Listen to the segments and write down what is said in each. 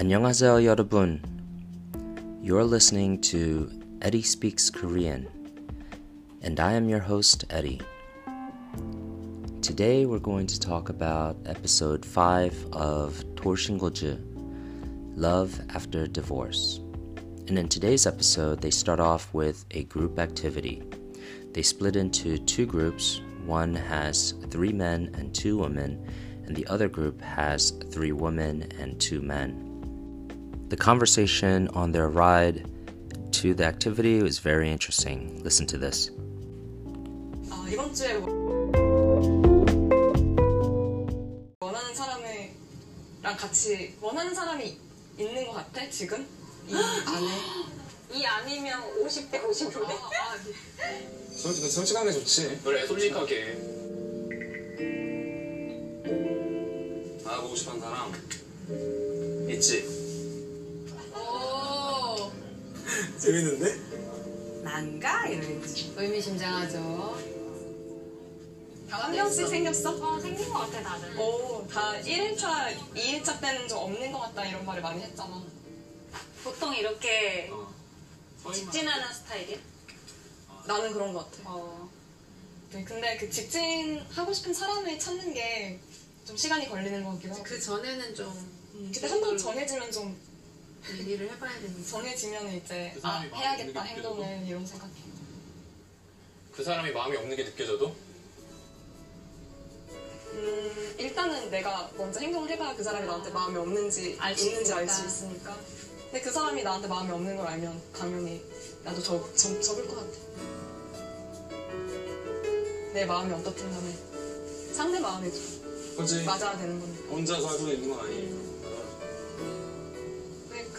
안녕하세요 여러분. You're listening to Eddie Speaks Korean, and I am your host Eddie. Today we're going to talk about episode 5 of Dolsingles, Love After Divorce. And in today's episode, they start off with a group activity. They split into two groups. One has three men and two women, and the other group has three women and two men. The conversation on their ride to the activity was very interesting. Listen to this. 아, 이번 주에 원하는 사람이랑 같이 원하는 사람이 있는 것 같아 지금 이 안에 이 아니면 50대 50대. 아, 네. 솔직, 솔직한 게 좋지. 그래 솔직하게 알아보고 싶은 사람 있지? 재밌는데? 난가 이러겠지 의미심장하죠. 한 명씩 생겼어? 어, 생긴 것 같아, 다들. 오 다 1일차 2일차 때는 좀 없는 것 같다 이런 말을 많이 했잖아 보통 이렇게 어. 직진하는 스타일이야? 나는 그런 것 같아 어. 네, 근데 그 직진 하고 싶은 사람을 찾는 게 좀 시간이 걸리는 것 같기도 하고 그 전에는 좀 음, 근데 한 번 정해지면 좀 얘기를 해봐야 되니까. 정해지면 이제 그 아 사람이 마음에 해야겠다 없는 게 느껴져도? 행동을 이런 생각해 그 사람이 마음이 없는 게 느껴져도 음, 일단은 내가 먼저 행동을 해봐야 그 사람이 나한테 마음이 없는지 알 수 있는지 알 수 있으니까. 근데 그 사람이 나한테 마음이 없는 걸 알면 당연히 나도 적, 적, 적을 것 같아. 내 마음이 어떻든 간에 상대 마음이 그렇지. 맞아야 되는 건데. 혼자 살고 있는 건 아니에요.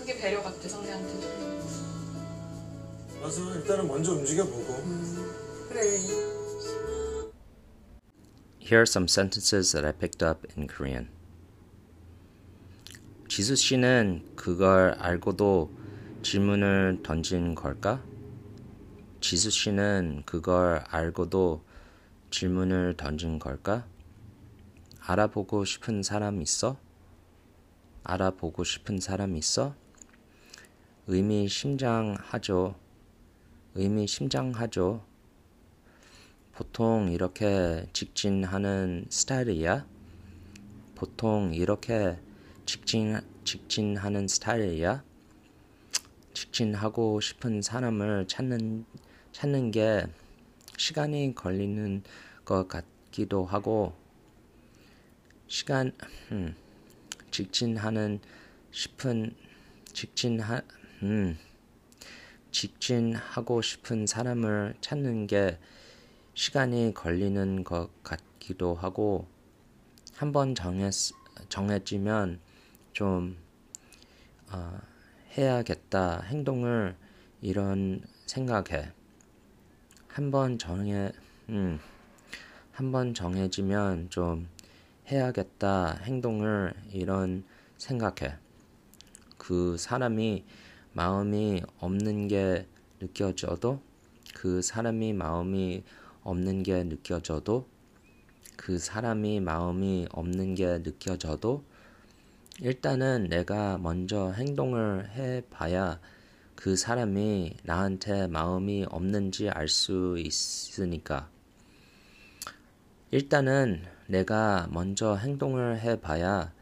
그게 배려 같아 상대한테. 맞아. 일단은 먼저 움직여보고. 그래. Here are some sentences that I picked up in Korean. 지수 씨는 그걸 알고도 질문을 던진 걸까? 지수 씨는 그걸 알고도 질문을 던진 걸까? 알아보고 싶은 사람 있어? 알아보고 싶은 사람 있어? 의미심장하죠. 의미심장하죠. 보통 이렇게 직진하는 스타일이야? 보통 이렇게 직진 직진하는 스타일이야? 직진하고 싶은 사람을 찾는 찾는 게 시간이 걸리는 것 같기도 하고 시간 음, 직진하는 싶은 직진하 음 직진하고 싶은 사람을 찾는 게 시간이 걸리는 것 같기도 하고 한번 정했 정해지면 좀 어, 해야겠다 행동을 이런 생각해 한번 정해 음, 한번 정해지면 좀 해야겠다 행동을 이런 생각해 그 사람이 마음이 없는 게 느껴져도 그 사람이 마음이 없는 게 느껴져도 그 사람이 마음이 없는 게 느껴져도 일단은 내가 먼저 행동을 해 봐야 그 사람이 나한테 마음이 없는지 알 수 있으니까. 일단은 내가 먼저 행동을 해 봐야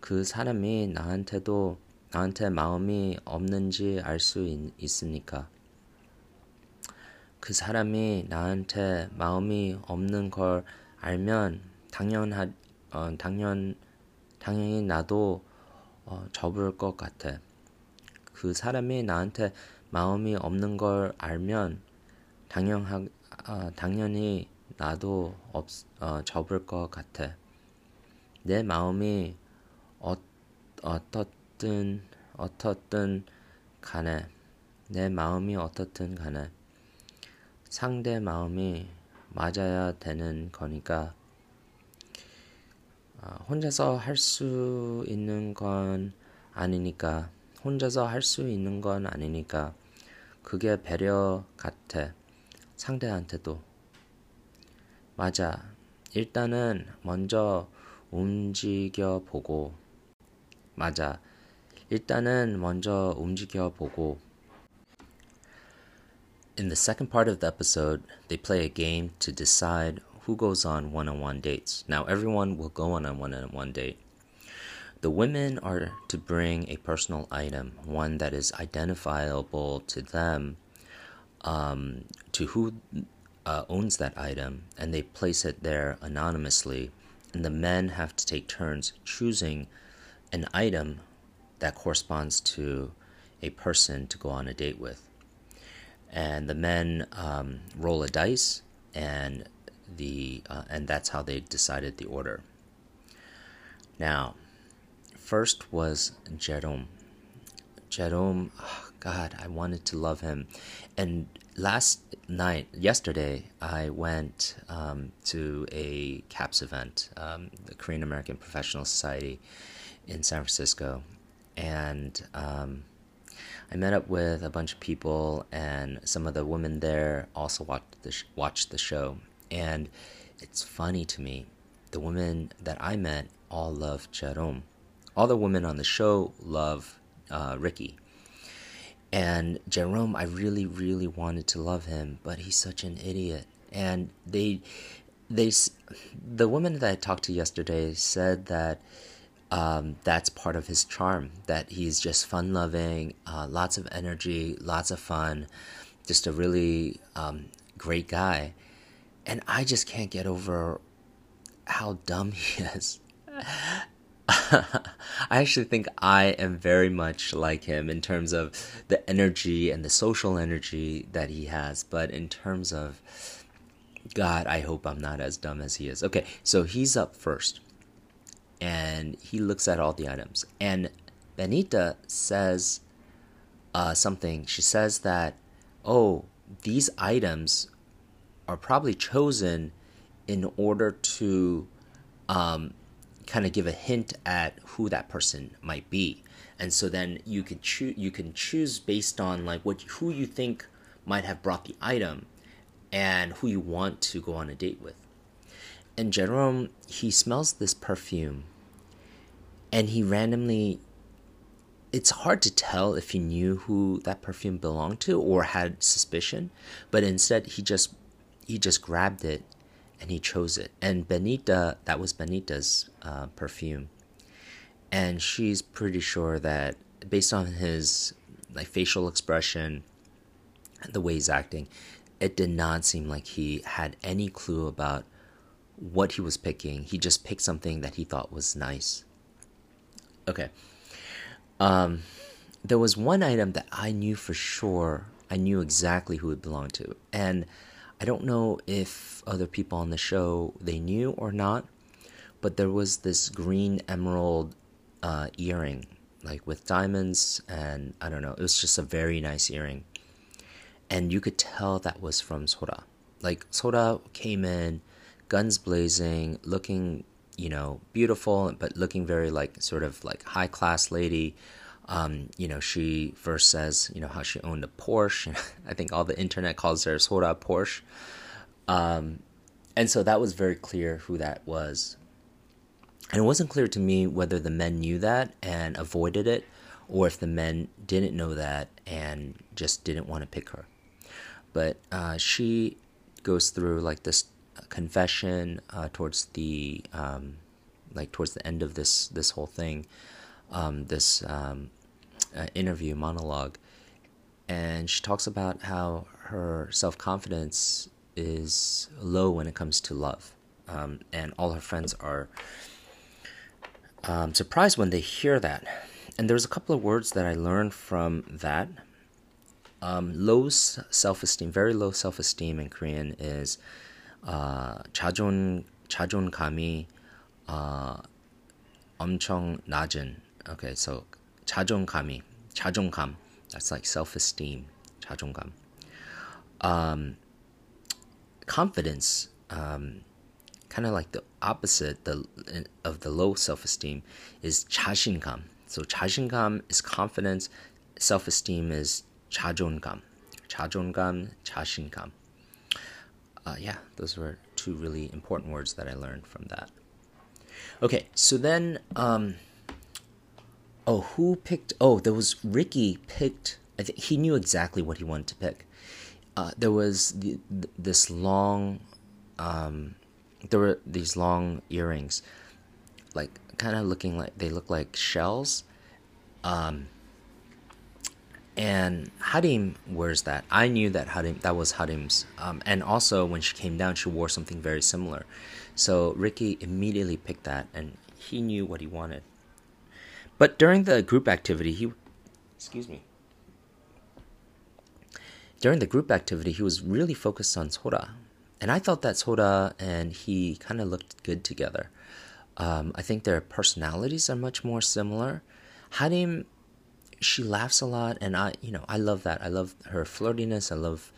그 사람이 나한테도 나한테 마음이 없는지 알 수 있으니까. 그 사람이 나한테 마음이 없는 걸 알면 당연하 어, 당연 당연히 나도 어, 접을 것 같아. 그 사람이 나한테 마음이 없는 걸 알면 당연하 어, 당연히 나도 없, 어, 접을 것 같아. 내 마음이 어, 어떻 든 어떻든 간에 내 마음이 어떻든 간에 상대 마음이 맞아야 되는 거니까 아, 혼자서 할 수 있는 건 아니니까 혼자서 할 수 있는 건 아니니까 그게 배려 같아 상대한테도. 맞아. 일단은 먼저 움직여 보고. 맞아 일단은 먼저 움직여 보고 In the second part of the episode, they play a game to decide who goes on one-on-one dates. Now everyone will go on a one-on-one date. The women are to bring a personal item, one that is identifiable to them, um, to who uh, owns that item, and they place it there anonymously. And the men have to take turns choosing an item that corresponds to a person to go on a date with. And the men um, roll a dice, and the uh, and that's how they decided the order. Now, first was Jerome. Jerome, oh God, I wanted to love him. And last night, yesterday, I went um, to a CAPS event, um, the Korean American Professional Society in San Francisco. And um, I met up with a bunch of people, and some of the women there also watched the, sh- watched the show. And it's funny to me, the women that I met all love Jerome. All the women on the show love uh, Ricky. And Jerome, I really, really wanted to love him, but he's such an idiot. And they, they, the woman that I talked to yesterday said that um, that's part of his charm. That he's just fun loving, uh, lots of energy, lots of fun, just a really um, great guy. And I just can't get over how dumb he is. I actually think I am very much like him in terms of the energy and the social energy that he has. But in terms of God, I hope I'm not as dumb as he is. Okay, so he's up first and he looks at all the items. And Benita says uh, something. She says that, oh, these items are probably chosen in order to um, kind of give a hint at who that person might be. And so then you can choose you can choose based on like what who you think might have brought the item and who you want to go on a date with. And Jerome, he smells this perfume and he randomly it's hard to tell if he knew who that perfume belonged to or had suspicion, but instead he just he just grabbed it and he chose it. And Benita, that was Benita's uh, perfume, and she's pretty sure that based on his like facial expression and the way he's acting, it did not seem like he had any clue about what he was picking. He just picked something that he thought was nice. Okay. Um, there was one item that I knew for sure. I knew exactly who it belonged to, and I don't know if other people on the show they knew or not, but there was this green emerald uh, earring, like with diamonds, and I don't know. It was just a very nice earring, and you could tell that was from Sora. Like Sora came in, guns blazing, looking you know beautiful, but looking very like sort of like high class lady. Um, you know, she first says, you know, how she owned a Porsche. I think all the internet calls her Sora Porsche. Um, and so that was very clear who that was. And it wasn't clear to me whether the men knew that and avoided it, or if the men didn't know that and just didn't want to pick her. But uh, she goes through like this confession uh, towards the um, like towards the end of this this whole thing, um, this um, uh, interview monologue, and she talks about how her self confidence is low when it comes to love, um, and all her friends are um, surprised when they hear that. And there's a couple of words that I learned from that. Um, low self esteem, very low self esteem in Korean is uh, 자존 자존감이 uh, 엄청 낮은. Okay, so 자존감이 자존감. That's like self-esteem. 자존감. Um, confidence. Um, kind of like the opposite the of the low self-esteem is 자신감. So 자신감 is confidence. Self-esteem is 자존감. 자존감, 자신감. Uh, yeah, those were two really important words that I learned from that. Okay, so then um, oh, who picked? Oh, there was Ricky picked. I think he knew exactly what he wanted to pick. Uh, there was the, th- this long, um, there were these long earrings, like kind of looking like they look like shells. Um, and Harim wears that. I knew that Harim that was Harim's. Um, and also when she came down, she wore something very similar. So Ricky immediately picked that, and he knew what he wanted. But during the group activity, he, excuse me. During the group activity, he was really focused on Sora, and I thought that Sora and he kind of looked good together. Um, I think their personalities are much more similar. Harim she laughs a lot and i you know i love that. I love her flirtiness. I love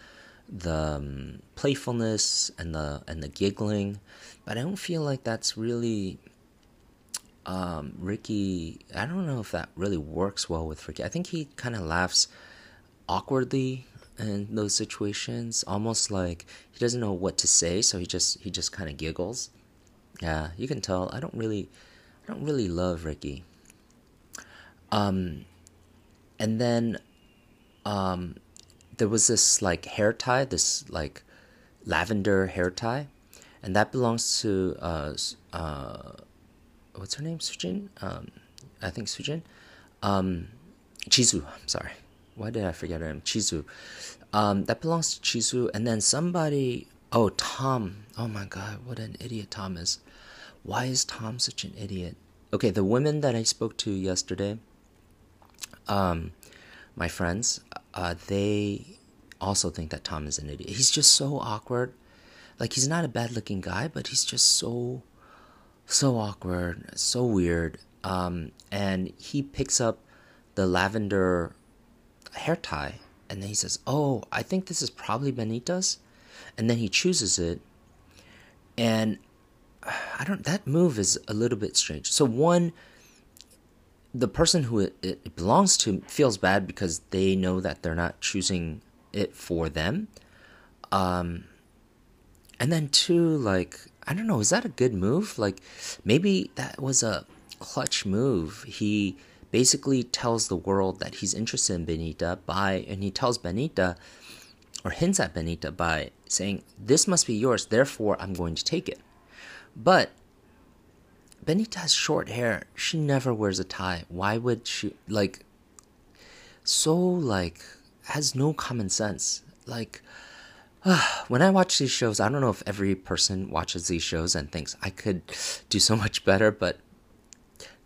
the um, playfulness and the and the giggling. But i don't feel like that's really um, ricky i don't know if that really works well with ricky. I think he kind of laughs awkwardly in those situations almost like he doesn't know what to say so he just he just kind of giggles. Yeah you can tell. I don't really i don't really love ricky. Um and then um, there was this like hair tie, this like lavender hair tie, and that belongs to uh, uh, what's her name, Sujin? Um, I think Sujin. Um, Chizu. I'm sorry. Why did I forget her name? Chizu. Um, that belongs to Chizu, and then somebody. Oh, Tom. Oh my God, what an idiot Tom is. Why is Tom such an idiot? Okay, the women that I spoke to yesterday um, my friends, uh, they also think that Tom is an idiot. He's just so awkward. Like he's not a bad looking guy, but he's just so so awkward, so weird. Um, and he picks up the lavender hair tie and then he says, "Oh, I think this is probably Benita's." And then he chooses it. And I don't that move is a little bit strange. So one the person who it, belongs to feels bad because they know that they're not choosing it for them. Um, and then two, like I don't know, is that a good move? Like maybe that was a clutch move. He basically tells the world that he's interested in Benita by, and he tells Benita or hints at Benita by saying, "This must be yours, therefore I'm going to take it." But Benita has short hair. She never wears a tie. Why would she like so like has no common sense. Like when I watch these shows, I don't know if every person watches these shows and thinks I could do so much better, but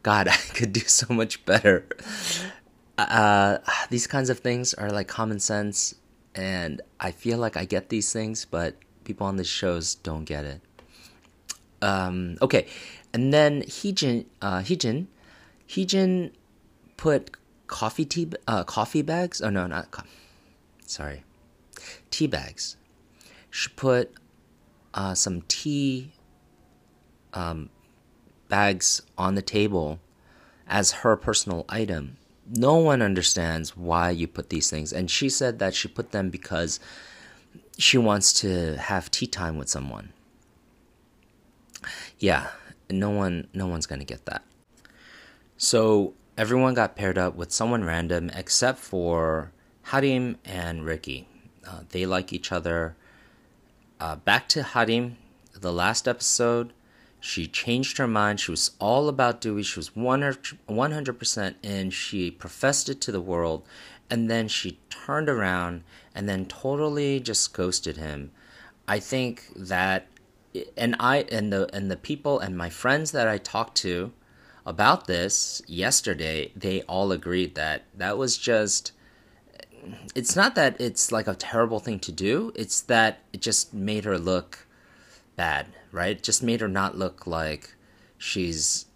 God, I could do so much better. Uh, these kinds of things are like common sense, and I feel like I get these things, but people on these shows don't get it. Um, okay, and then Heejin, uh, Heejin, Heejin put coffee tea, uh, coffee bags. Oh no, not co- sorry, tea bags. She put uh, some tea um, bags on the table as her personal item. No one understands why you put these things, and she said that she put them because she wants to have tea time with someone. Yeah, no one no one's gonna get that. So everyone got paired up with someone random except for Harim and Ricky. Uh, they like each other. Uh, back to Harim, the last episode, she changed her mind. She was all about Dewey. She was 100% in. She professed it to the world. And then she turned around and then totally just ghosted him. I think that and I and the and the people and my friends that I talked to about this yesterday, they all agreed that that was just it's not that it's like a terrible thing to do, it's that it just made her look bad, right? It just made her not look like she's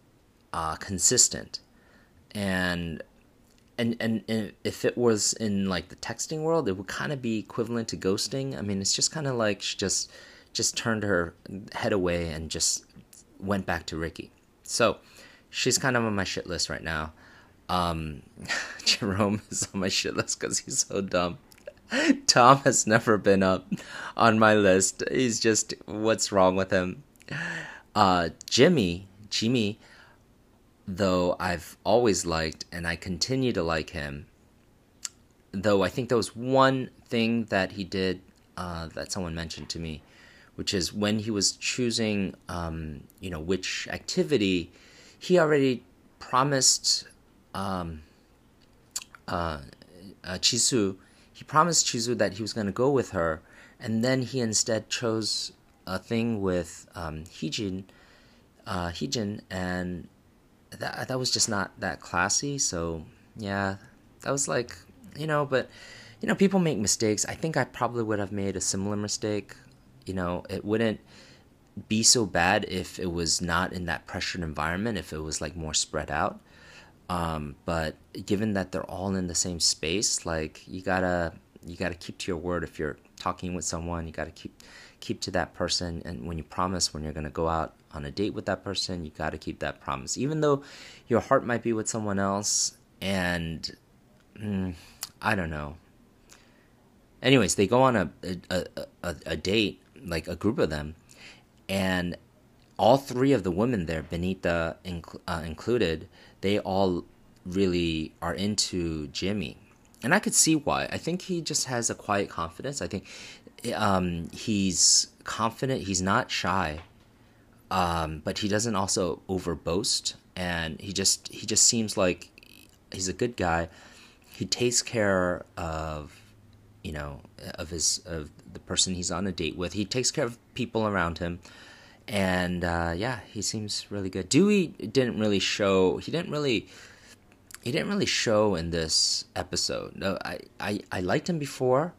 uh, consistent. And, and and and if it was in like the texting world, it would kind of be equivalent to ghosting. I mean, it's just kind of like she just just turned her head away and just went back to Ricky. So she's kind of on my shit list right now. Um, Jerome is on my shit list because he's so dumb. Tom has never been up on my list. He's just what's wrong with him. Uh, Jimmy, Jimmy, though I've always liked and I continue to like him. Though I think there was one thing that he did uh, that someone mentioned to me, which is when he was choosing, um, you know, which activity, he already promised um, uh, uh, Chisu, he promised Chisu that he was going to go with her, and then he instead chose a thing with um, Heejin, uh, Heejin, and that that was just not that classy. So yeah, that was like you know, but you know, people make mistakes. I think I probably would have made a similar mistake. You know, it wouldn't be so bad if it was not in that pressured environment. If it was like more spread out. Um, but given that they're all in the same space, like you gotta you gotta keep to your word. If you're talking with someone, you gotta keep keep to that person. And when you promise when you're gonna go out on a date with that person, you gotta keep that promise, even though your heart might be with someone else. And mm, I don't know. Anyways, they go on a a, a a date, like a group of them, and all three of the women there, Benita inc- uh, included, they all really are into Jimmy. And I could see why. I think he just has a quiet confidence. I think um, he's confident. He's not shy, um, but he doesn't also overboast. And he just he just seems like he's a good guy. He takes care of you know of his of the person he's on a date with. He takes care of people around him and uh, yeah, he seems really good. Dewey didn't really show. He didn't really. He didn't really show in this episode. No, I, I, I liked him before,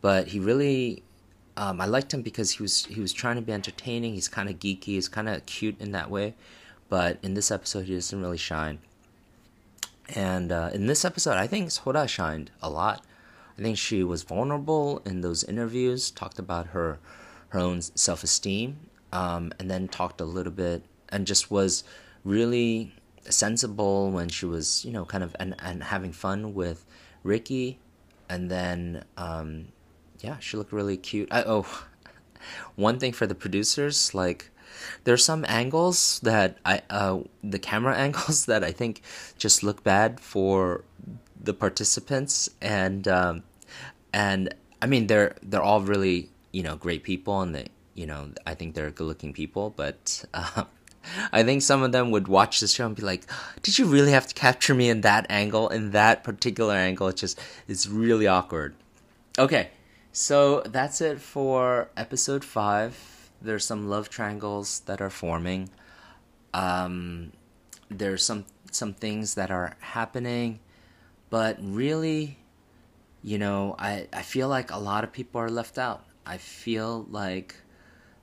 but he really, um, I liked him because he was he was trying to be entertaining. He's kind of geeky. He's kind of cute in that way, but in this episode, he doesn't really shine. And uh, in this episode, I think Sora shined a lot. I think she was vulnerable in those interviews. Talked about her her own self esteem um, and then talked a little bit and just was really sensible when she was you know kind of and, and having fun with Ricky and then um, yeah she looked really cute I, oh one thing for the producers like there's some angles that I uh, the camera angles that I think just look bad for the participants and um, and I mean they're they're all really you know great people and they you know, I think they're good looking people, but uh, I think some of them would watch the show and be like, "Did you really have to capture me in that angle, in that particular angle?" It's just it's really awkward. Okay, so that's it for episode five. There's some love triangles that are forming. Um, there's some some things that are happening, but really, you know, I I feel like a lot of people are left out. I feel like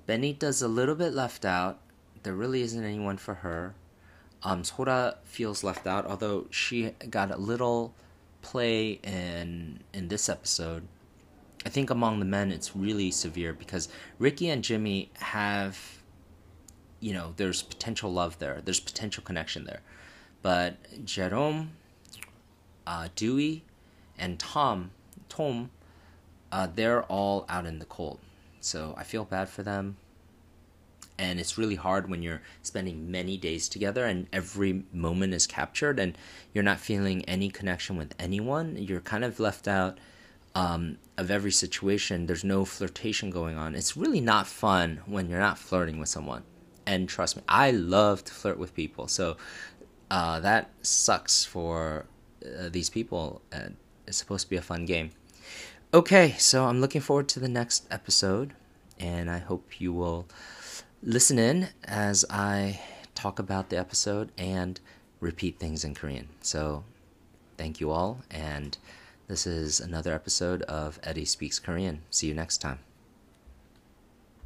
Benita's a little bit left out. There really isn't anyone for her. Um, Sora feels left out, although she got a little play in in this episode. I think among the men it's really severe because Ricky and Jimmy have, you know, there's potential love there. There's potential connection there, but Jerome, uh, Dewey, and Tom, Tom, uh, they're all out in the cold. So I feel bad for them. And it's really hard when you're spending many days together and every moment is captured and you're not feeling any connection with anyone. You're kind of left out um, of every situation. There's no flirtation going on. It's really not fun when you're not flirting with someone. And trust me, I love to flirt with people. So uh, that sucks for uh, these people. It's supposed to be a fun game. Okay, so I'm looking forward to the next episode, and I hope you will listen in as I talk about the episode and repeat things in Korean. So, thank you all, and this is another episode of Eddie Speaks Korean. See you next time.